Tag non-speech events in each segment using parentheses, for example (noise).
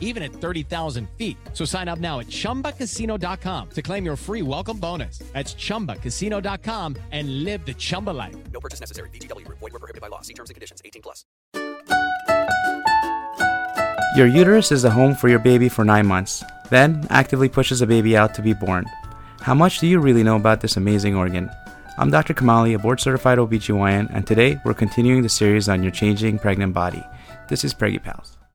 even at 30,000 feet. So sign up now at chumbacasino.com to claim your free welcome bonus. That's chumbacasino.com and live the Chumba life. No purchase necessary. VGW Group. Void were prohibited by law. See terms and conditions. 18 plus. Your uterus is the home for your baby for nine months, then actively pushes a baby out to be born. How much do you really know about this amazing organ? I'm Dr. Kamali, a board certified OBGYN, and today we're continuing the series on your changing pregnant body. This is Preggy Pals.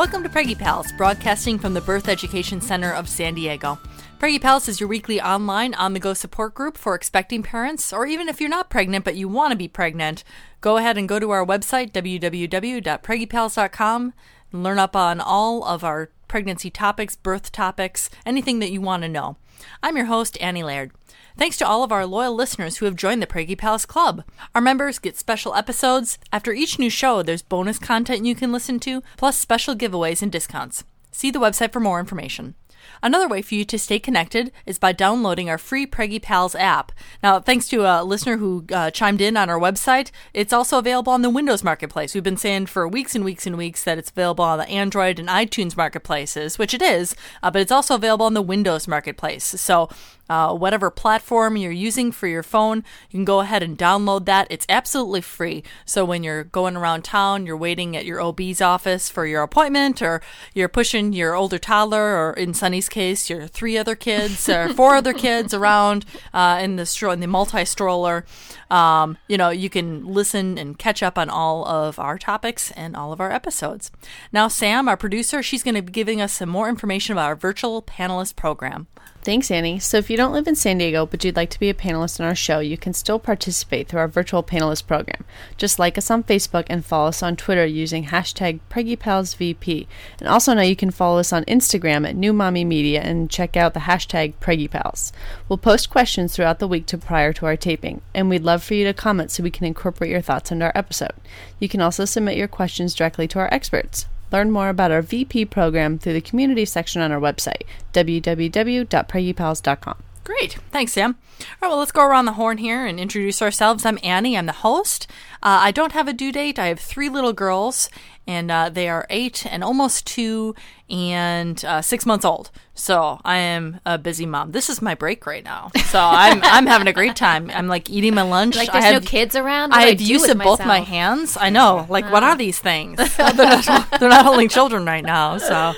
Welcome to Preggy Pals, broadcasting from the Birth Education Center of San Diego. Preggy Pals is your weekly online on the go support group for expecting parents, or even if you're not pregnant but you want to be pregnant, go ahead and go to our website, www.preggypals.com, and learn up on all of our pregnancy topics, birth topics, anything that you want to know. I'm your host, Annie Laird. Thanks to all of our loyal listeners who have joined the Preggy Pals Club. Our members get special episodes. After each new show, there's bonus content you can listen to, plus special giveaways and discounts. See the website for more information. Another way for you to stay connected is by downloading our free Preggy Pals app. Now, thanks to a listener who uh, chimed in on our website, it's also available on the Windows Marketplace. We've been saying for weeks and weeks and weeks that it's available on the Android and iTunes marketplaces, which it is, uh, but it's also available on the Windows Marketplace. So, uh, whatever platform you're using for your phone, you can go ahead and download that. It's absolutely free. So when you're going around town, you're waiting at your OB's office for your appointment, or you're pushing your older toddler, or in Sunny's case, your three other kids or (laughs) four other kids around uh, in the stro- in the multi stroller. Um, you know, you can listen and catch up on all of our topics and all of our episodes. Now, Sam, our producer, she's going to be giving us some more information about our virtual panelist program. Thanks, Annie. So, if you don't live in San Diego but you'd like to be a panelist on our show, you can still participate through our virtual panelist program. Just like us on Facebook and follow us on Twitter using hashtag PreggyPalsVP. And also now you can follow us on Instagram at New Mommy Media and check out the hashtag PreggyPals. We'll post questions throughout the week to prior to our taping, and we'd love for you to comment so we can incorporate your thoughts into our episode. You can also submit your questions directly to our experts. Learn more about our VP program through the community section on our website, www.preggypals.com. Great. Thanks, Sam. All right, well, let's go around the horn here and introduce ourselves. I'm Annie. I'm the host. Uh, I don't have a due date. I have three little girls, and uh, they are eight and almost two and uh, six months old. So I am a busy mom. This is my break right now. So I'm I'm having a great time. I'm like eating my lunch. Like I there's have, no kids around. What I have use of both my hands. I know. Like, what oh. are these things? (laughs) they're, not, they're not holding children right now. So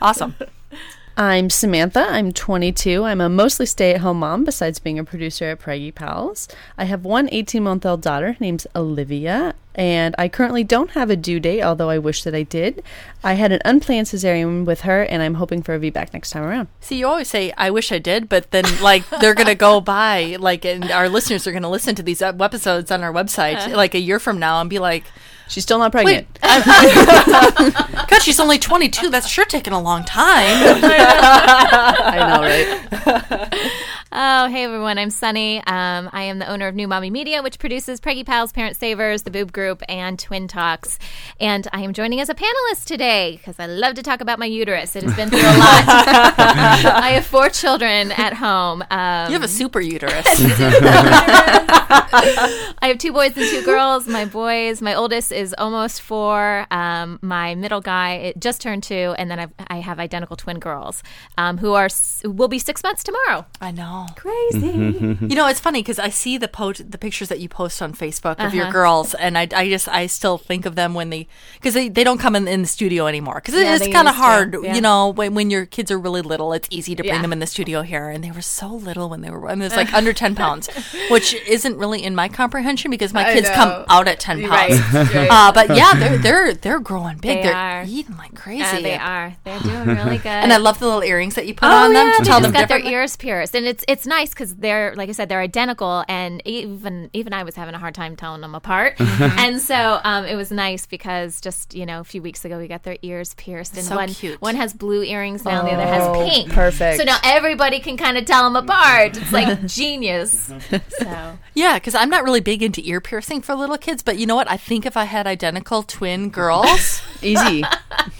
awesome. I'm Samantha. I'm 22. I'm a mostly stay at home mom besides being a producer at Preggy Pals. I have one 18 month old daughter named Olivia, and I currently don't have a due date, although I wish that I did. I had an unplanned cesarean with her, and I'm hoping for a VBAC next time around. See, you always say, I wish I did, but then, like, they're going to go by, like, and our listeners are going to listen to these episodes on our website, (laughs) like, a year from now and be like, She's still not pregnant. wait, I- (laughs) God, she's only 22. That's sure taking a long time. (laughs) I know, right? (laughs) Oh, hey everyone, I'm Sunny. Um, I am the owner of New Mommy Media, which produces Preggy Pals, Parent Savers, The Boob Group, and Twin Talks. And I am joining as a panelist today because I love to talk about my uterus. It has been through a lot. (laughs) I have four children at home. Um, You have a super uterus. (laughs) I have two boys and two girls. My boys, my oldest is almost four. Um, my middle guy it just turned two, and then I've, I have identical twin girls um, who are s- will be six months tomorrow. I know. Know. Crazy. You know, it's funny because I see the po- the pictures that you post on Facebook of your Uh-huh. girls, and I, I just I still think of them when they because they, they don't come in, in the studio anymore because Yeah, it's kind of hard. yeah. You know, when, when your kids are really little, it's easy to bring Yeah. them in the studio here, and they were so little when they were. I mean, it's (laughs) like under ten pounds, which isn't really in my comprehension because my I kids come out at ten pounds. right. (laughs) Uh, but yeah, they're they're they're growing big. They are are. eating like crazy. Yeah, they are. They're doing really (laughs) good. And I love the little earrings that you put Oh on yeah, them to they tell just them got their ears pierced, and it's it's nice because they're like I said, they're identical, and even even I was having a hard time telling them apart, and so um, it was nice because just you know a few weeks ago we got their ears pierced, and So one cute. one has blue earrings now, and the other Oh, has pink. perfect. So now everybody can kind of tell them apart. It's like (laughs) genius. So Yeah, because I'm not really big into ear piercing for little kids, but you know what? I think if I had identical twin girls, (laughs) Easy.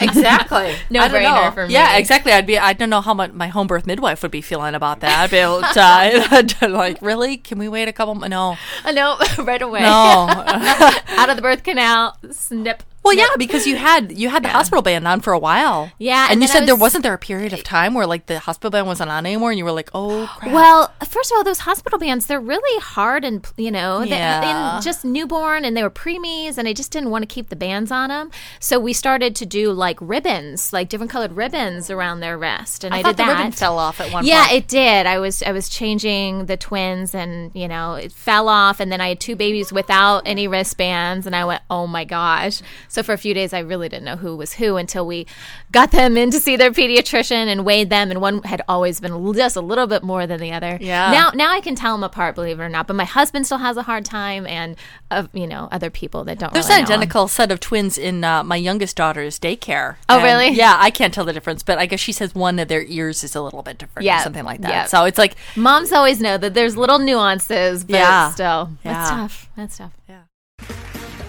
exactly, No brainer for me. Yeah, exactly. I'd be. I don't know how much my home birth midwife would be feeling about that. I'd be (laughs) to like, really? Can we wait a couple? No, (laughs) know (laughs) right away. no. out of the birth canal, snip. Well, yeah, because you had you had the hospital band on for a while. Yeah, and, and you said there was- wasn't there a period of time where like the hospital band wasn't on anymore, and you were like, oh, (gasps) crap. Well, first of all, those hospital bands, they're really hard and, you know, they- Yeah. and just newborn and they were preemies and I just didn't want to keep the bands on them. So we started to do like ribbons, like different colored ribbons around their wrist. And I, I did the that. ribbon fell off at one yeah, point. it did. I was I was changing the twins and, you know, it fell off and then I had two babies without any wristbands and I went, "Oh my gosh." So for a few days I really didn't know who was who until we got them in to see their pediatrician and weighed them and one had always been just a little bit more than the other. Yeah. Now now I can tell them apart, believe it or not, but my husband still has a hard time and uh, you know, other people that don't There's really an identical set of twins in uh, my youngest daughter's daycare. Oh, And, really? Yeah, I can't tell the difference, but I guess she says one of their ears is a little bit different Yeah, or something like that. yeah. So it's like, Moms always know that there's little nuances, but Yeah. still. Yeah. That's tough. That's tough.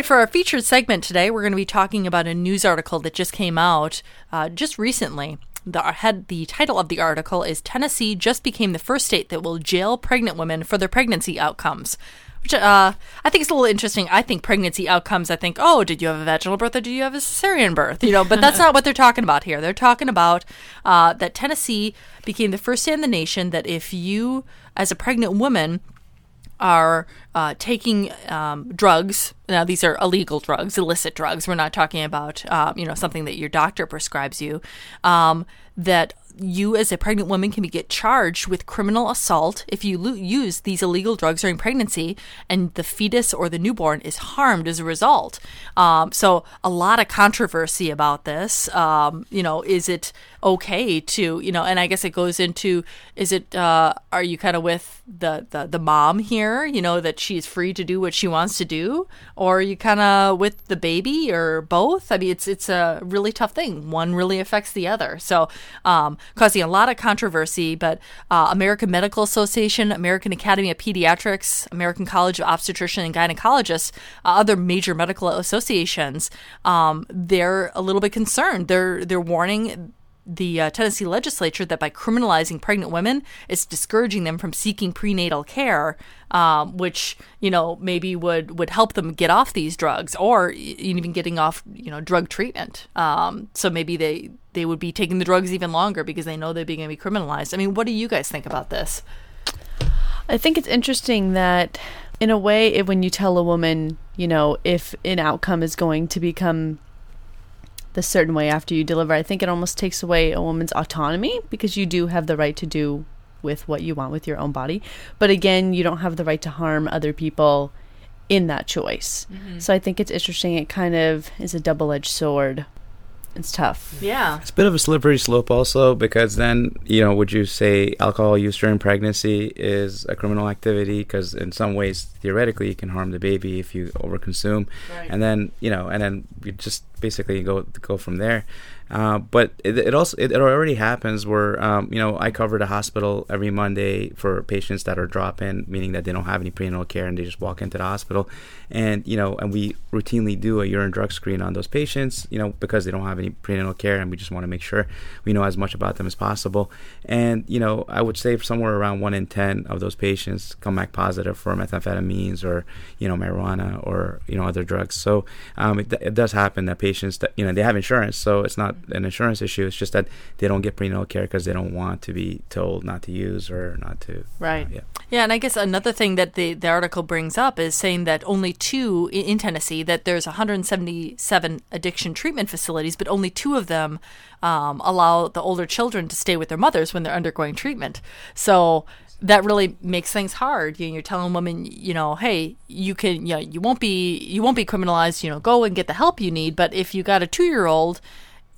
Right, for our featured segment today, we're going to be talking about a news article that just came out uh, just recently. The head, the title of the article is Tennessee just became the first state that will jail pregnant women for their pregnancy outcomes. Which uh, I think is a little interesting. I think pregnancy outcomes. I think, oh, did you have a vaginal birth or did you have a cesarean birth? You know, but that's not what they're talking about here. They're talking about uh, that Tennessee became the first state in the nation that if you, as a pregnant woman, are uh, taking um, drugs. Now, these are illegal drugs, illicit drugs. We're not talking about uh, you know something that your doctor prescribes you. Um, that you, as a pregnant woman, can be get charged with criminal assault if you lo- use these illegal drugs during pregnancy, and the fetus or the newborn is harmed as a result. Um, so, a lot of controversy about this. Um, you know, is it okay to you know? And I guess it goes into is it uh, are you kind of with the, the the mom here? You know that she's free to do what she wants to do, or are you kind of with the baby, or both? I mean, it's it's a really tough thing. One really affects the other, so um, causing a lot of controversy. But uh, American Medical Association, American Academy of Pediatrics, American College of Obstetrician and Gynecologists, uh, other major medical associations, um, they're a little bit concerned. They're they're warning the uh, Tennessee legislature that by criminalizing pregnant women, it's discouraging them from seeking prenatal care, um, which you know maybe would would help them get off these drugs or even getting off you know drug treatment. Um, so maybe they they would be taking the drugs even longer because they know they're going to be criminalized. I mean, what do you guys think about this? I think it's interesting that, in a way, when you tell a woman, you know, if an outcome is going to become the certain way after you deliver, I think it almost takes away a woman's autonomy because you do have the right to do with what you want with your own body. But again, you don't have the right to harm other people in that choice. Mm-hmm. So I think it's interesting. It kind of is a double edged sword. It's tough. Yeah. It's a bit of a slippery slope also because then, you know, would you say alcohol use during pregnancy is a criminal activity? Because in some ways, theoretically, you can harm the baby if you overconsume. Right. And then, you know, and then you just basically go go from there. Uh, but it, it also it, it already happens where um, you know I cover the hospital every Monday for patients that are drop in, meaning that they don't have any prenatal care and they just walk into the hospital, and you know and we routinely do a urine drug screen on those patients, you know because they don't have any prenatal care and we just want to make sure we know as much about them as possible, and you know I would say somewhere around one in ten of those patients come back positive for methamphetamines or you know marijuana or you know other drugs. So um, it, it does happen that patients that you know they have insurance, so it's not an insurance issue. It's just that they don't get prenatal care because they don't want to be told not to use or not to. Right. yeah. Yeah, and I guess another thing that the, the article brings up is saying that only two in in Tennessee that there's 177 addiction treatment facilities, but only two of them um, allow the older children to stay with their mothers when they're undergoing treatment. So that really makes things hard. You know, you're telling women, you know, hey, you can, you know, you won't be, you won't be criminalized. You know, go and get the help you need. But if you got a two year old,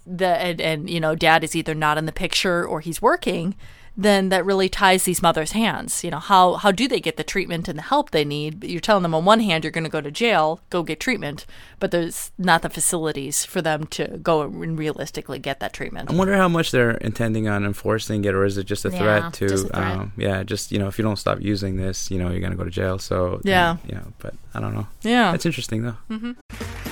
the and, and you know, dad is either not in the picture or he's working then that really ties these mothers' hands. You know, how how do they get the treatment and the help they need? But you're telling them on one hand you're going to go to jail, go get treatment, but there's not the facilities for them to go and realistically get that treatment. I wonder how much they're intending on enforcing it, or is it just a Yeah, threat to, just a threat. Um, yeah, just you know, if you don't stop using this, you know, you're gonna go to jail. So Yeah. you know, but I don't know. Yeah. it's interesting though. Mm-hmm.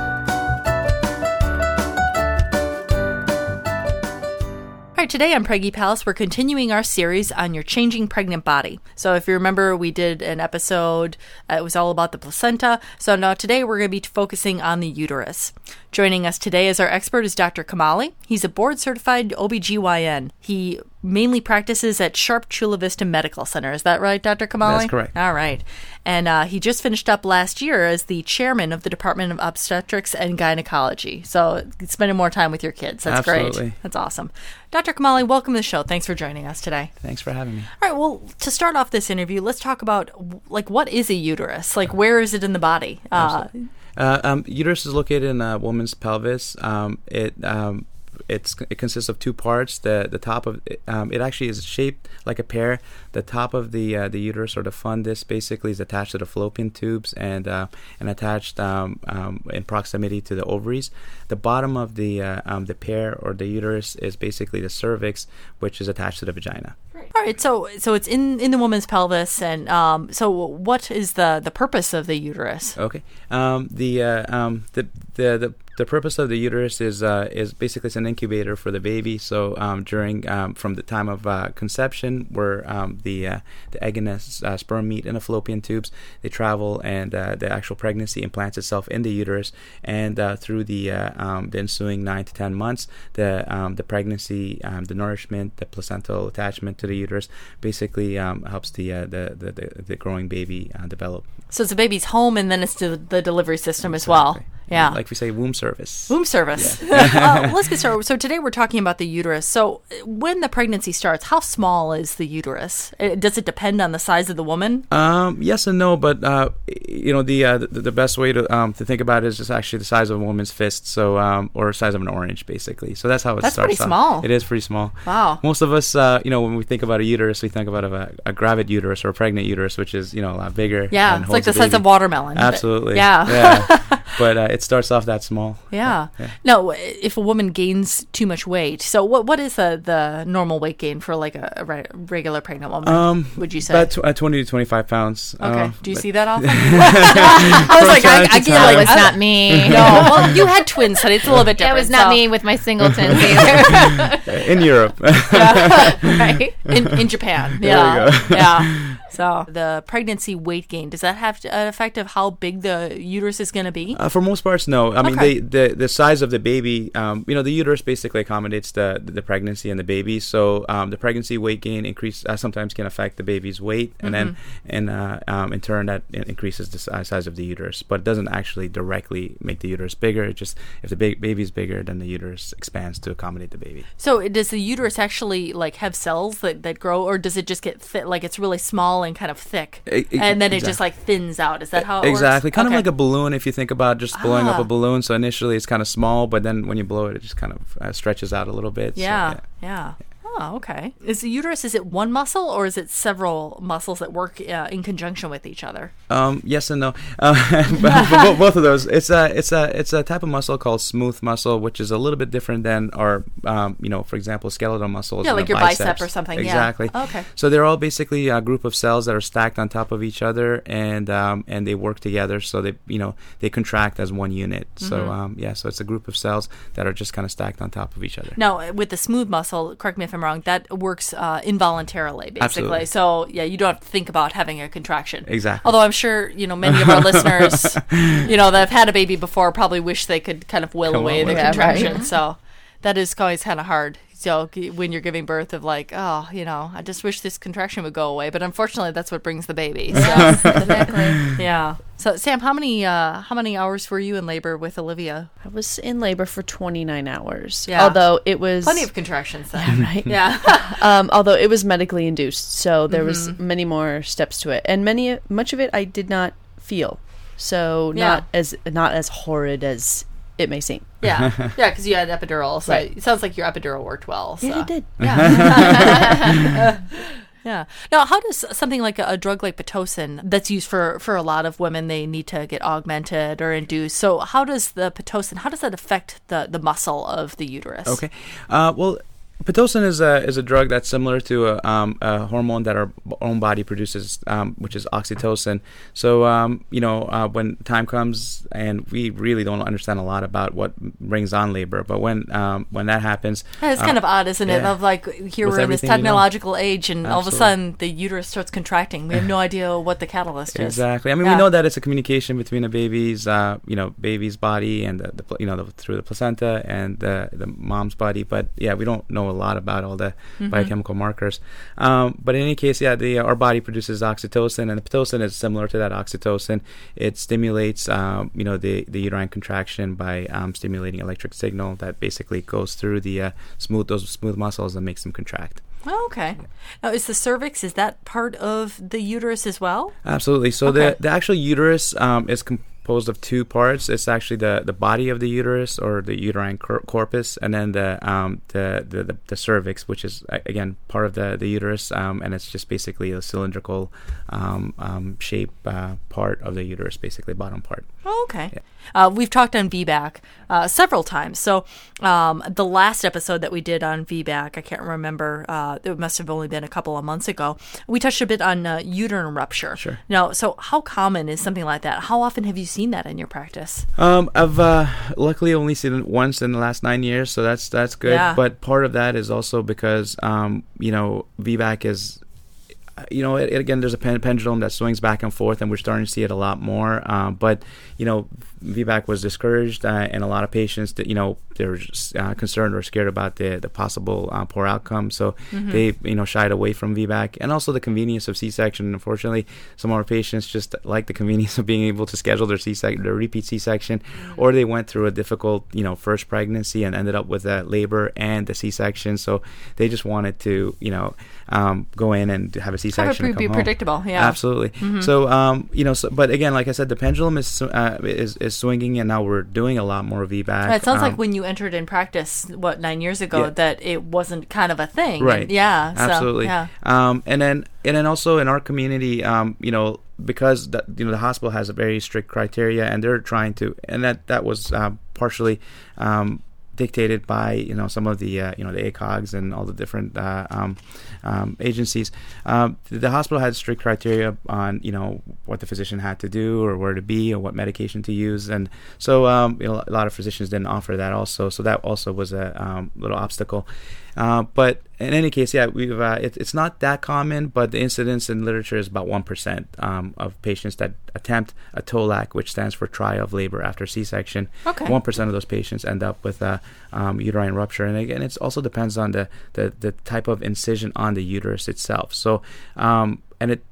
All right, today on Preggy Pals, we're continuing our series on your changing pregnant body. So, if you remember, we did an episode, uh, it was all about the placenta. So, now today we're going to be focusing on the uterus. Joining us today as our expert is Dr. Kamali. He's a board certified OBGYN. He mainly practices at Sharp Chula Vista Medical Center. Is that right, Dr. Kamali? That's correct. All right. And uh, he just finished up last year as the chairman of the Department of Obstetrics and Gynecology. So, spending more time with your kids. That's great. That's awesome. Dr. Kamali, welcome to the show. Thanks for joining us today. Thanks for having me. All right, well, to start off this interview, let's talk about like what is a uterus? Like where is it in the body? Uh, Uh, um, uterus is located in a woman's pelvis. Um, it um, it's it consists of two parts. The the top of it, um, it actually is shaped like a pear. The top of the uh, the uterus or the fundus basically is attached to the fallopian tubes and uh, and attached um, um, in proximity to the ovaries. The bottom of the uh, um, the pear or the uterus is basically the cervix, which is attached to the vagina. Right. all right, so so it's in in the woman's pelvis, and um, so what is the the purpose of the uterus? Okay. Um, the, uh, um, the the the the purpose of the uterus is uh, is basically it's an incubator for the baby. So um, during um, from the time of uh, conception, where um, the uh, the egg and the uh, sperm meet in the fallopian tubes, they travel, and uh, the actual pregnancy implants itself in the uterus. And uh, through the uh, um, the ensuing nine to ten months, the um, the pregnancy, um, the nourishment, the placental attachment to the uterus, basically um, helps the, uh, the, the the growing baby uh, develop. So it's the baby's home, and then it's the, the delivery system as well. Yeah. like we say, womb service. Womb service. (laughs) uh, (laughs) let's get started. So today we're talking about the uterus. So uh, when the pregnancy starts, how small is the uterus? Uh, Does it depend on the size of the woman? Um, yes and no, but uh, you know the, uh, the the best way to um, to think about it is just actually the size of a woman's fist, so um, or size of an orange, basically. So that's how it That's starts. That's pretty off. small. It is pretty small. Wow. Most of us, uh, you know, when we think about a uterus, we think about a, a gravid uterus or a pregnant uterus, which is you know a lot bigger. Yeah, it's like the a size of baby. watermelon, Absolutely. yeah. yeah. (laughs) But uh, it starts off that small. Yeah. No, if a woman gains too much weight, so what what is the the normal weight gain for like a, a re- regular pregnant woman? Um, would you say? about tw- uh, twenty to twenty-five pounds? Okay. Uh, Do you see that often? (laughs) (laughs) I was like, I, I get like It was not (laughs) me. No, well, you had twins, honey. It's a little bit different. That different. was not so- me with my singletons either. in Europe. right? In, in Japan. There Yeah. we go. yeah. So the pregnancy weight gain does that have an effect of how big the uterus is going to be? Uh, for most parts, no. I mean, Okay. they, the the size of the baby, um, you know, the uterus basically accommodates the the pregnancy and the baby. So um, the pregnancy weight gain increase uh, sometimes can affect the baby's weight, and then Mm-hmm. and uh, um, in turn that increases the si- size of the uterus. But it doesn't actually directly make the uterus bigger. It just if the ba- baby's bigger, then the uterus expands to accommodate the baby. So does the uterus actually like have cells that, that grow, or does it just get thi- like it's really small and kind of thick, E- e- and then it just like thins out? Is that how it exactly works? kind of like a balloon if you think about just blowing up Ah. a balloon so initially it's kind of small but then when you blow it it just kind of uh, stretches out a little bit so, yeah, yeah. Oh, okay. Is the uterus is it one muscle or is it several muscles that work uh, in conjunction with each other? Um, yes and no. Uh, (laughs) both of those, it's a it's a it's a type of muscle called smooth muscle, which is a little bit different than our, um, you know, for example, skeletal muscles. Yeah, like your bicep biceps. or something, yeah. Exactly. Okay. So they're all basically a group of cells that are stacked on top of each other, and um, and they work together. So they you know they contract as one unit. So Mm-hmm. um, yeah, so it's a group of cells that are just kind of stacked on top of each other. Now, with the smooth muscle, correct me if I'm wrong, that works uh, involuntarily, basically. Absolutely. So, yeah, you don't have to think about having a contraction. Exactly. Although I'm sure, you know, many of our (laughs) listeners, you know, that have had a baby before probably wish they could kind of will Come away the with it. Yeah, right. contraction. So that is always kind of hard. So when you're giving birth of like, oh, you know, I just wish this contraction would go away. But unfortunately, that's what brings the baby. So, exactly. yeah. So Sam, how many uh, how many hours were you in labor with Olivia? I was in labor for 29 hours. Yeah. Although it was Plenty of contractions then. right. yeah. (laughs) um, although it was medically induced, so there was Mm-hmm. many more steps to it, and many much of it I did not feel. So Yeah. not as not as horrid as it may seem. Yeah, (laughs) yeah, because you had epidural, so Right. it sounds like your epidural worked well. So. Yeah, it did. (laughs) Yeah. (laughs) yeah. Now, how does something like a, a drug like pitocin that's used for for a lot of women they need to get augmented or induced? So, how does the pitocin how does that affect the the muscle of the uterus? Okay. Uh, well, pitocin is a is a drug that's similar to a, um, a hormone that our own body produces, um, which is oxytocin. So um, you know, uh, when time comes, and we really don't understand a lot about what brings on labor, but when um, when that happens, Yeah, It's uh, kind of odd, isn't it? Of like here With we're in this everything we know. technological age, and all of a sudden the uterus starts contracting. We have no idea what the catalyst is. Exactly. I mean, Yeah. we know that it's a communication between a baby's, uh, you know, baby's body and the, the you know, the, through the placenta and the the mom's body. But yeah, we don't know a lot about all the Mm-hmm. biochemical markers. Um, but in any case, yeah, the our body produces oxytocin, and the pitocin is similar to that oxytocin. It stimulates, um, you know, the the uterine contraction by um, stimulating electric signal that basically goes through the uh, smooth those smooth muscles and makes them contract. Oh, okay. Now, is the cervix is that part of the uterus as well? Absolutely. So Okay. the the actual uterus um, is composed of two parts. It's actually the, the body of the uterus or the uterine cor- corpus, and then the um the, the, the, the cervix, which is again part of the the uterus, um, and it's just basically a cylindrical um, um, shape uh, part of the uterus, basically bottom part. Oh, okay. Uh, we've talked on VBAC uh, several times. So um, the last episode that we did on VBAC, I can't remember. Uh, it must have only been a couple of months ago. We touched a bit on uh, uterine rupture. Sure. Now, so how common is something like that? How often have you seen that in your practice? Um, I've uh, luckily only seen it once in the last nine years, so that's that's good. Yeah. But part of that is also because um, you know VBAC is, you know, it, it- again there's a pen- pendulum that swings back and forth, and we're starting to see it a lot more. Um, but you know, VBAC was discouraged, uh, and a lot of patients that you know they're uh, concerned or scared about the the possible uh, poor outcome, so they you know shied away from VBAC, and also the convenience of C-section. Unfortunately, some of our patients just like the convenience (laughs) of being able to schedule their C-section, their repeat C-section, or they went through a difficult you know first pregnancy and ended up with a labor and the C-section. so they just wanted to you know um, go in and have a C-section. and be come home. predictable, yeah. Absolutely. So, um, you know, so, but again, like I said, the pendulum is uh, is is swinging, and now we're doing a lot more VBAC. it sounds like Um, when you entered in practice, what nine years ago, Yeah. that it wasn't kind of a thing. right And yeah. so, absolutely yeah. um and then and then also in our community um you know because the, you know the hospital has a very strict criteria and they're trying to and that that was uh, partially um dictated by you know some of the uh, you know the ACOGs and all the different uh, um, um, agencies. Um, the hospital had strict criteria on you know what the physician had to do or where to be or what medication to use, and so um, you know, a lot of physicians didn't offer that also. So that also was a um, little obstacle. Uh, but in any case, yeah, we've uh, it, it's not that common, but the incidence in literature is about one percent um, of patients that attempt a TOLAC, which stands for trial of labor after C-section. Okay. One percent of those patients end up with a um, uterine rupture, and again, it also depends on the, the the type of incision on the uterus itself. So, um, and it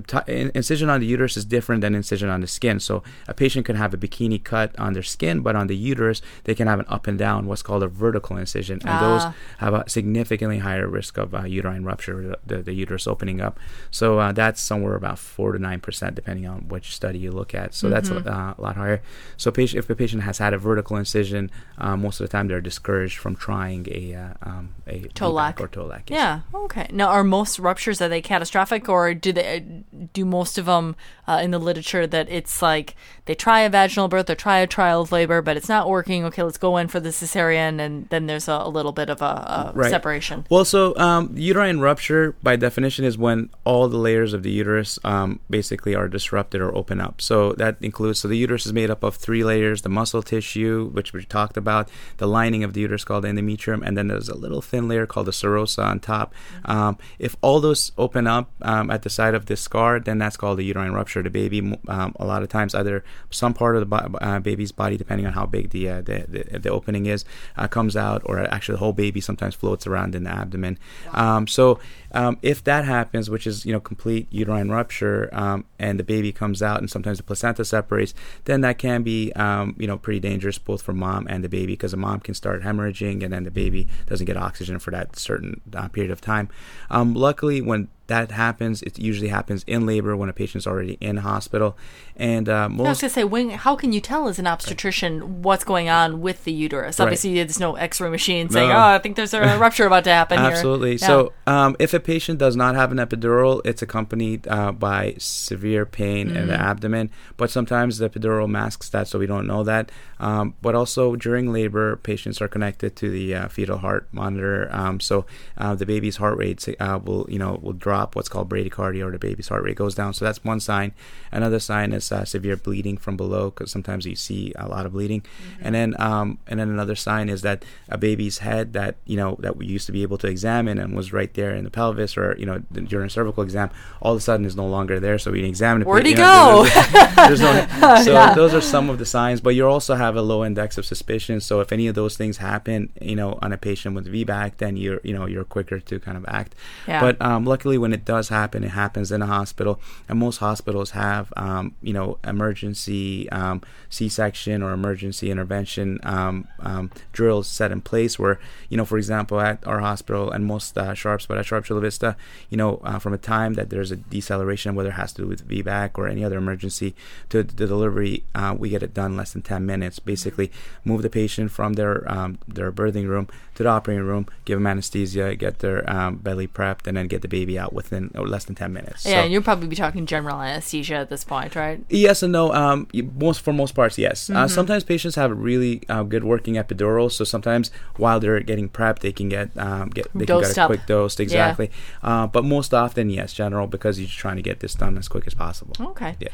t- incision on the uterus is different than incision on the skin. So a patient can have a bikini cut on their skin, but on the uterus they can have an up and down, what's called a vertical incision, and Ah. those have a significantly higher risk of uh, uterine rupture, the, the uterus opening up. So uh, that's somewhere about four to nine percent, depending on which study you look at. So that's Mhm. uh, a lot higher. So patient, if a patient has had a vertical incision, uh, most of the time they're discouraged from trying a uh, um, a Tolac. Or Tolac. yes. Yeah. Okay. Now, are most ruptures are they catastrophic, or do they do most of them uh, in the literature that it's like they try a vaginal birth or try a trial of labor, but it's not working? Okay, let's go in for the cesarean, and then there's a, a little bit of a, a separation. Well, so um, uterine rupture, by definition, is when all the layers of the uterus um, basically are disrupted or open up. So that includes so the uterus is made up of three layers: the muscle tissue, which we talked about, the lining of the uterus called the endometrium, and then there's a little thin layer called the serosa on top. Um, if all those open up um, at the side of this scar, then that's called a uterine rupture. The baby, um, a lot of times, either some part of the bo- uh, baby's body, depending on how big the uh, the, the, the opening is, uh, comes out, or actually the whole baby sometimes floats around in the abdomen. Um, so um, if that happens, which is you know complete uterine rupture, um, and the baby comes out, and sometimes the placenta separates, then that can be um, you know pretty dangerous both for mom and the baby because the mom can start hemorrhaging, and then the baby doesn't get oxygen for that certain uh, period of time. Um, luckily, when that happens, it usually happens in labor when a patient's already in hospital, and uh, I was gonna say, when, how can you tell as an obstetrician what's going on with the uterus? Right. Obviously, there's no X-ray machine saying, No. "Oh, I think there's a (laughs) rupture about to happen." here." Absolutely. Yeah. So, um, if a patient does not have an epidural, it's accompanied uh, by severe pain in the Mhm. abdomen. But sometimes the epidural masks that, so we don't know that. Um, but also during labor, patients are connected to the uh, fetal heart monitor. Um, so uh, the baby's heart rate uh, will, you know, will drop. What's called bradycardia, or the baby's heart rate goes down. So that's one sign. Another sign is uh, severe bleeding from below, because sometimes you see a lot of bleeding. And then, um, and then another sign is that a baby's head that you know that we used to be able to examine and was right there in the pelvis, or you know during a cervical exam, all of a sudden is no longer there. So we examine it. Where'd he you know, there's- there's no- (laughs) so Yeah. those are some of the signs, but you also have a low index of suspicion. So if any of those things happen, you know, on a patient with VBAC, then you're you know you're quicker to kind of act. Yeah. But um, luckily, when it does happen, it happens in a hospital, and most hospitals have um, you know emergency um, C-section or emergency intervention um, um, drills set in place. Where you know, for example, at our hospital and most uh, sharps, but at Sharp Chula Vista, you know, uh, from a time that there's a deceleration, whether it has to do with VBAC or any other emergency, to the delivery, uh, we get it done less than 10 minutes. Basically, move the patient from their um, their birthing room to the operating room, give them anesthesia, get their um, belly prepped, and then get the baby out within less than 10 minutes. yeah, So- and you'll probably be talking general anesthesia at this point, right? Yes and no. Um, most for most parts, yes. Uh, Mhm. sometimes patients have really uh, good working epidurals, so sometimes while they're getting prepped, they can get um, get they can get a up. quick dose Yeah. exactly. Uh, but most often, yes, general because you're trying to get this done as quick as possible. Okay. Yeah.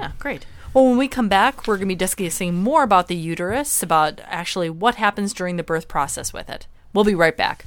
Yeah, great. Well, when we come back, we're going to be discussing more about the uterus, about actually what happens during the birth process with it. We'll be right back.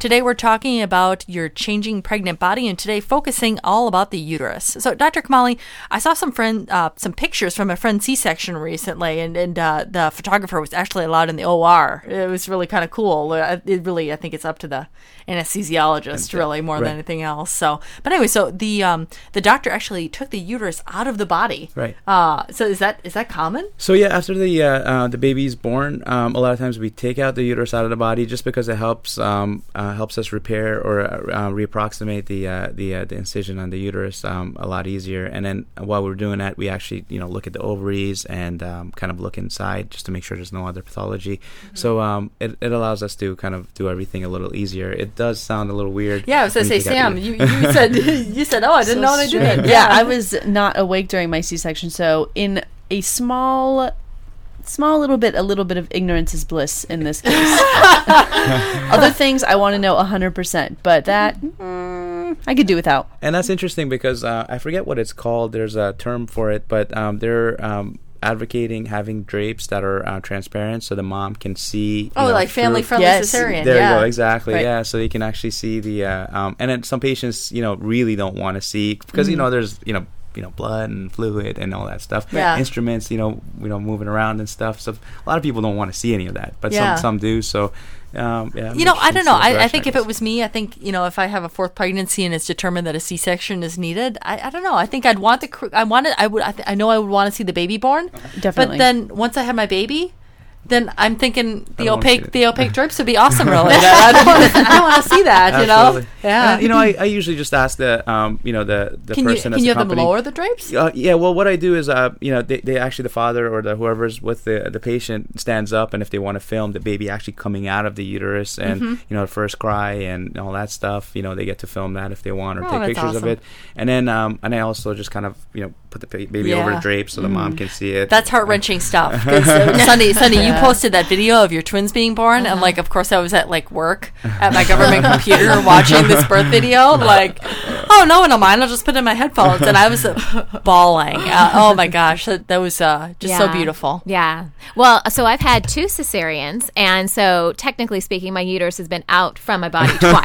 Today we're talking about your changing pregnant body, and today focusing all about the uterus. So, Dr. Kamali, I saw some friend, uh, some pictures from a friend's C-section recently, and and uh, the photographer was actually allowed in the OR. It was really kind of cool. Uh, It really, I think it's up to the anesthesiologist, really, more right. than anything else. So, but anyway, so the um, the doctor actually took the uterus out of the body. Right. Uh, so is that is that common? So yeah, after the uh, uh, the baby's born, um, a lot of times we take out the uterus out of the body just because it helps um, uh, helps us repair or uh, reapproximate the uh, the uh, the incision on the uterus um, a lot easier. And then while we're doing that, we actually you know look at the ovaries and um, kind of look inside just to make sure there's no other pathology. Mm-hmm. So um, it it allows us to kind of do everything a little easier. It does sound a little weird. Yeah, I was gonna say, Sam, you, (laughs) you said (laughs) you said, oh, I didn't So know they did strange. it. Yeah, I was not awake during my C-section, so in a small, small little bit, a little bit of ignorance is bliss in this case. (laughs) Other things I want to know hundred percent, but that mm, I could do without. And that's interesting because uh, I forget what it's called. There's a term for it, but um, they're um, advocating having drapes that are uh, transparent so the mom can see. Oh, know, like family-friendly Yes. cesarean, There yeah. you go. Exactly. Right. Yeah. So you can actually see the. Uh, um, and then some patients, you know, really don't want to see because you Mhm. know there's you know you know blood and fluid and all that stuff. Yeah. Instruments, you know, you know, moving around and stuff. So a lot of people don't want to see any of that, but Yeah. some some do. So. Um, yeah, You know, I don't know. I, I think think if it was me, I think you know, if I have a fourth pregnancy and it's determined that a C-section is needed, I, I don't know. I think I'd want the. I wanted. I would. I, th- I know I would want to see the baby born. Definitely. But then once I have my baby. Then I'm thinking the don't wanna see opaque the opaque drapes would be (laughs) awesome. Really, (laughs) I want to. (laughs) I don't want to see that. You know. Yeah. And, you know, I, I usually just ask the um, you know, the the Can you person. can you have them accompanying- lower the drapes? Uh, yeah, well, what I do is, uh, you know, they, they actually the father or the whoever's with the the patient stands up, and if they want to film the baby actually coming out of the uterus and Mhm. you know the first cry and all that stuff, you know, they get to film that if they want or Oh, take that's pictures of it, and then um, and I also just kind of you know put the ba- baby over the drape so the mom Mm. can see it. That's heart wrenching stuff. 'Cause, Sunny, Sunday, you posted that video of your twins being born, Uh-huh. and like, of course, I was at like work (laughs) at my government computer watching this birth video. (laughs) Like, oh no one will mind. I'll just put in my headphones, and I was uh, (laughs) bawling. Uh, oh my gosh, that, that was uh, just so beautiful. Yeah. Well, so I've had two cesareans, and so technically speaking, my uterus has been out from my body twice.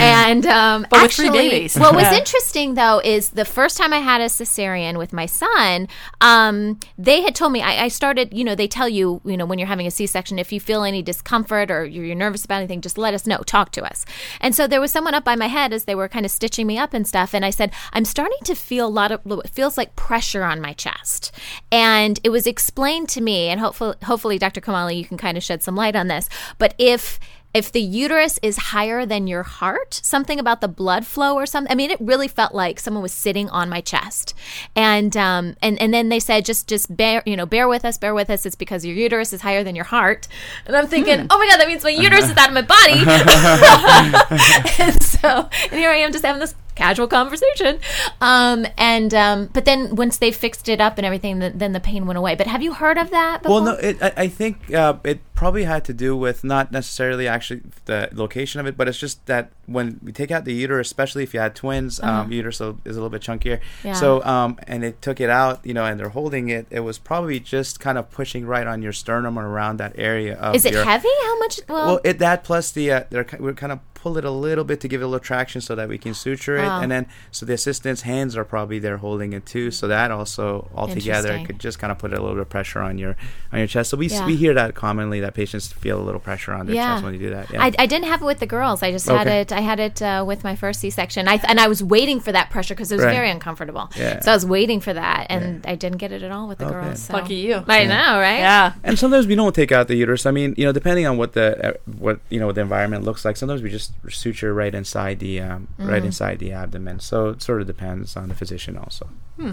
and um, But with three actually, babies. what was Yeah. interesting though is the first time I had a cesarean with my son, um, they had told me I, I started. You know, they tell you, you know, when you're having a C-section, if you feel any discomfort or you're, you're nervous about anything, just let us know. Talk to us. And so there was someone up by my head as they were kind of stitching me up and stuff, and I said, I'm starting to feel a lot of. It feels like pressure on my chest, and it was explained to me, and hopefully, hopefully, Dr. Kamali, you can kind of shed some light on this. But if if the uterus is higher than your heart, something about the blood flow or something. I mean, it really felt like someone was sitting on my chest, and um, and and then they said, just just bear, you know, bear with us, bear with us. It's because your uterus is higher than your heart. And I'm thinking, oh my god, that means my uterus is out of my body. (laughs) (laughs) and so, and here I am, just having this casual conversation. Um, and um, but then once they fixed it up and everything, then, then the pain went away. But have you heard of that? Before? Well, no, it, I, I think uh, it probably had to do with not necessarily actually the location of it, but it's just that when we take out the uterus, especially if you had twins, Uh-huh. um, uterus is a little bit chunkier. Yeah. So, um, and it took it out, you know, and they're holding it. It was probably just kind of pushing right on your sternum or around that area. Of Is it your, heavy? How much? Well, Well, it that plus the uh, they're we're kind of pull it a little bit to give it a little traction so that we can suture it, Oh. and then so the assistant's hands are probably there holding it too. So that also altogether could just kind of put a little bit of pressure on your on your chest. So we Yeah. we hear that commonly that patients feel a little pressure on their chest when you do that. Yeah. I, I didn't have it with the girls. I just had it. I had it uh, with my first C-section. I th- and I was waiting for that pressure because it was Right. very uncomfortable. Yeah. So I was waiting for that, and I didn't get it at all with the Okay. girls. So. Lucky you. I Yeah. know, right? Yeah. and sometimes we don't take out the uterus. I mean, you know, depending on what the uh, what you know the environment looks like. Sometimes we just suture right inside the um, right Mhm. inside the abdomen. So it sort of depends on the physician also. Hmm.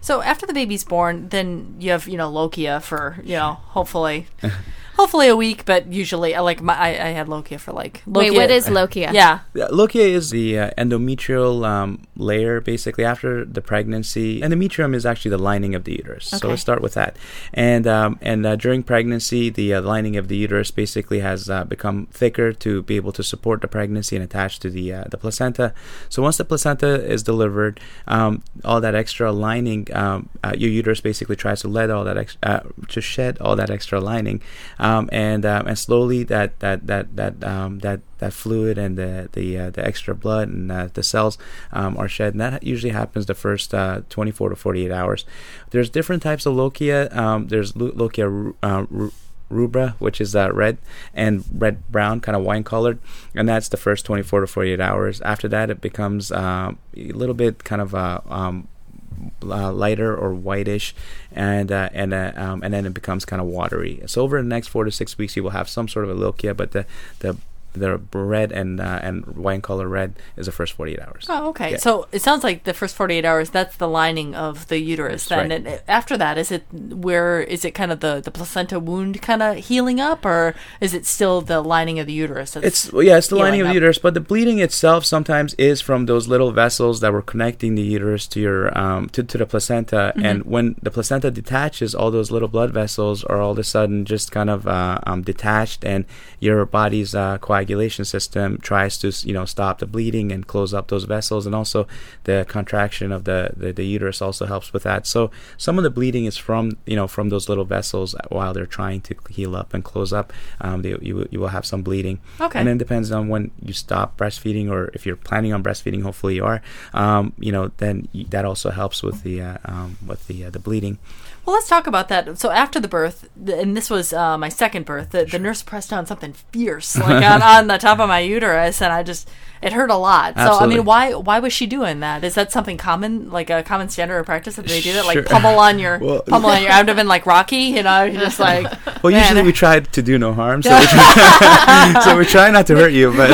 So after the baby's born, then you have you know lochia for you know hopefully, (laughs) hopefully a week, but usually I like my I, I had lochia for like Wait, lochia- what is (laughs) lochia? Yeah, Yeah, Lokia is the uh, endometrial um, layer, basically after the pregnancy. Endometrium is actually the lining of the uterus. So Okay. let's start with that. And um, and uh, during pregnancy, the uh, lining of the uterus basically has uh, become thicker to be able to support the pregnancy and attach to the uh, the placenta. So once the placenta is delivered, um, all that extra lining, um, uh, your uterus basically tries to let all that ex- uh, to shed all that extra lining. Um, um, and um, and slowly that that that that um, that that fluid and the the uh, the extra blood and uh, the cells um, are shed, and that usually happens the first uh, 24 to 48 hours. There's different types of lochia. Um, there's lochia. Uh, rubra, which is uh, red and red brown, kind of wine colored, and that's the first 24 to 48 hours. After that, it becomes uh, a little bit kind of uh, um, uh, lighter or whitish, and uh, and uh, um, and then it becomes kind of watery. So over the next four to six weeks, you will have some sort of a but the the the red and uh, and wine color red is the first 48 hours. Oh, okay. Yeah. So it sounds like the first 48 hours, that's the lining of the uterus. That's then right. And after that, is it where, is it kind of the, the placenta wound kind of healing up, or is it still the lining of the uterus? It's yeah, it's the lining of the uterus, but the bleeding itself sometimes is from those little vessels that were connecting the uterus to your um to, to the placenta, Mhm. and when the placenta detaches, all those little blood vessels are all of a sudden just kind of uh, um, detached, and your body's uh, coagulation system tries to you know stop the bleeding and close up those vessels, and also the contraction of the, the the uterus also helps with that. So some of the bleeding is from you know from those little vessels while they're trying to heal up and close up. Um, they, you will- you will have some bleeding. Okay. And then depends on when you stop breastfeeding or if you're planning on breastfeeding. Hopefully you are. Um, you know, then that also helps with the uh, um, with the uh, the bleeding. Well, let's talk about that. So after the birth, and this was uh, my second birth, the, the nurse pressed on something fierce, like on, on the top of my uterus, and I just it hurt a lot. So I mean, why why was she doing that? Is that something common, like a common standard of practice that they do that, like Sure. pummel on your (laughs) Well- pummel on your (laughs) abdomen like Rocky? You know, you're just like (laughs) Well, man, usually we try to do no harm, so we try, so we try not to hurt you. But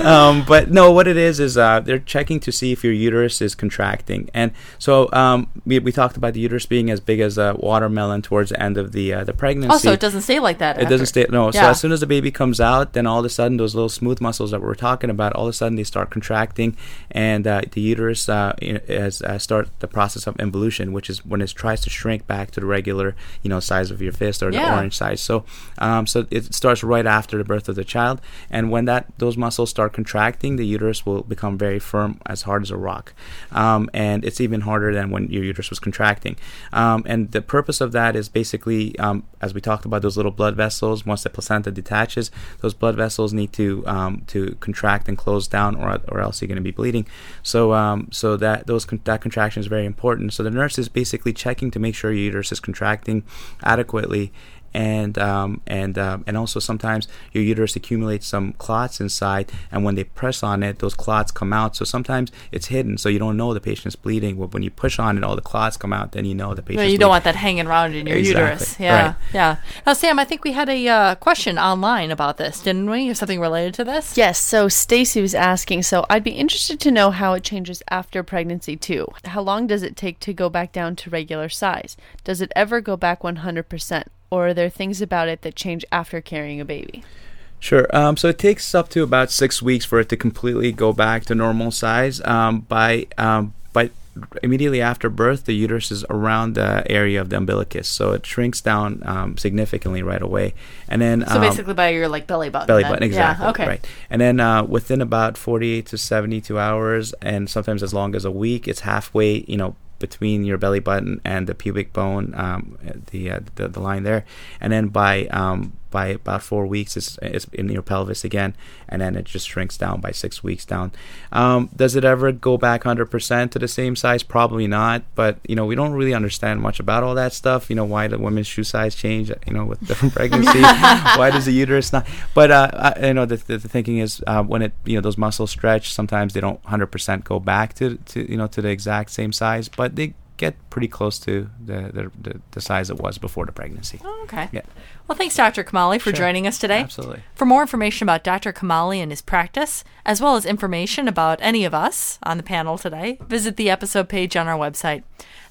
um, but no, what it is is uh, they're checking to see if your uterus is contracting, and so um, we, we talked about the uterus being as big as a watermelon towards the end of the uh, the pregnancy. Oh, so it doesn't stay like that. It doesn't after. stay. No. So as soon as the baby comes out, then all of a sudden those little smooth muscles that we we're talking about, all of a sudden they start contracting, and uh, the uterus uh, uh, start the process of involution, which is when it tries to shrink back to the regular you know size of your fist or the orange size. So um, so it starts right after the birth of the child, and when that those muscles start contracting, the uterus will become very firm, as hard as a rock, um, and it's even harder than when your uterus was contracting. Um, and the purpose of that is basically, um, as we talked about, those little blood vessels. Once the placenta detaches, those blood vessels need to um, to contract and close down, or or else you're going to be bleeding. So um, so that those con- that contraction is very important. So the nurse is basically checking to make sure your uterus is contracting adequately and um, and um, and also sometimes your uterus accumulates some clots inside, and when they press on it, those clots come out. So sometimes it's hidden, so you don't know the patient's bleeding. But when you push on it, all the clots come out. Then you know the patient. No, patient's you bleeding. don't want that hanging around in your Exactly. uterus. Yeah, Right. yeah. Now, Sam, I think we had a uh, question online about this, didn't we? Or something related to this? Yes, so Stacy was asking, so I'd be interested to know how it changes after pregnancy too. How long does it take to go back down to regular size? Does it ever go back 100%? Or are there things about it that change after carrying a baby? Sure. Um, so it takes up to about six weeks for it to completely go back to normal size. Um, by um, by immediately after birth, the uterus is around the area of the umbilicus, so it shrinks down um, significantly right away. And then So um, basically by your like belly button. belly then. button exactly Yeah, okay. right and then uh, within about 48 to 72 hours and sometimes as long as a week it's halfway you know between your belly button and the pubic bone um, the, uh, the the line there. And then by um, by about four weeks it's, it's in your pelvis again and then it just shrinks down by six weeks down. Um, does it ever go back 100% to the same size? Probably not but you know we don't really understand much about all that stuff. You know why the women's shoe size change you know with different (laughs) pregnancy? Why does the uterus not? But uh, I, you know the, the, the thinking is uh, when it you know those muscles stretch sometimes they don't 100% go back to, to you know to the exact same size but they get pretty close to the the, the, size it was before the pregnancy Oh, okay. yeah Well, thanks, Dr. Kamali, for Sure. joining us today. Absolutely. For more information about Dr. Kamali and his practice, as well as information about any of us on the panel today, visit the episode page on our website.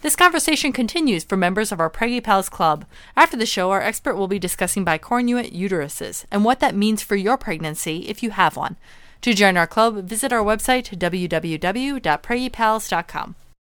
This conversation continues for members of our Preggy Pals Club. After the show, our expert will be discussing bicornuate uteruses and what that means for your pregnancy if you have one. To join our club, visit our website, www.preggypals.com.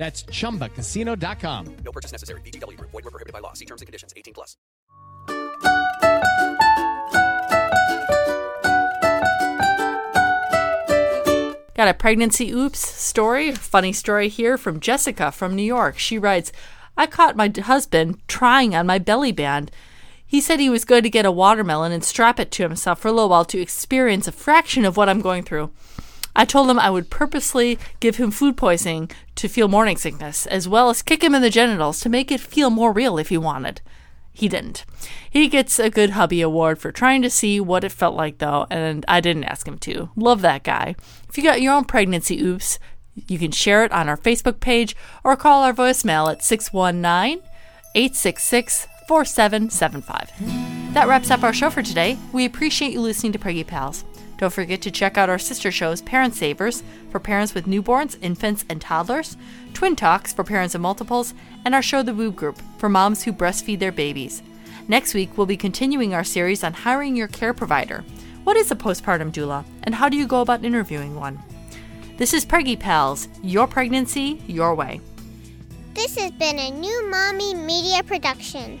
That's chumbacasino.com. No purchase necessary. VGW. Group. Void were prohibited by law. See terms and conditions. 18 plus. Got a pregnancy oops story, funny story here from Jessica from New York. She writes, I caught my husband trying on my belly band. He said he was going to get a watermelon and strap it to himself for a little while to experience a fraction of what I'm going through. I told him I would purposely give him food poisoning to feel morning sickness, as well as kick him in the genitals to make it feel more real if he wanted. He didn't. He gets a good hubby award for trying to see what it felt like, though, and I didn't ask him to. Love that guy. If you got your own pregnancy oops, you can share it on our Facebook page or call our voicemail at 619 866 4775. That wraps up our show for today. We appreciate you listening to Preggy Pals. Don't forget to check out our sister shows Parent Savers for parents with newborns, infants, and toddlers, Twin Talks for parents of multiples, and our show The Boob Group for moms who breastfeed their babies. Next week, we'll be continuing our series on hiring your care provider. What is a postpartum doula, and how do you go about interviewing one? This is Preggy Pals, your pregnancy, your way. This has been a new Mommy Media production.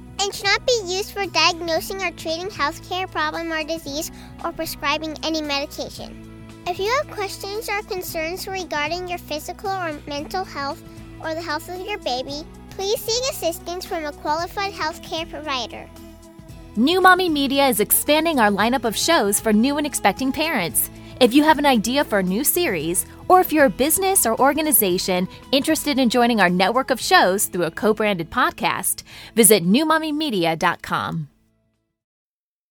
and should not be used for diagnosing or treating healthcare problem or disease or prescribing any medication. If you have questions or concerns regarding your physical or mental health or the health of your baby, please seek assistance from a qualified healthcare provider. New Mommy Media is expanding our lineup of shows for new and expecting parents. If you have an idea for a new series, or if you're a business or organization interested in joining our network of shows through a co branded podcast, visit newmommymedia.com.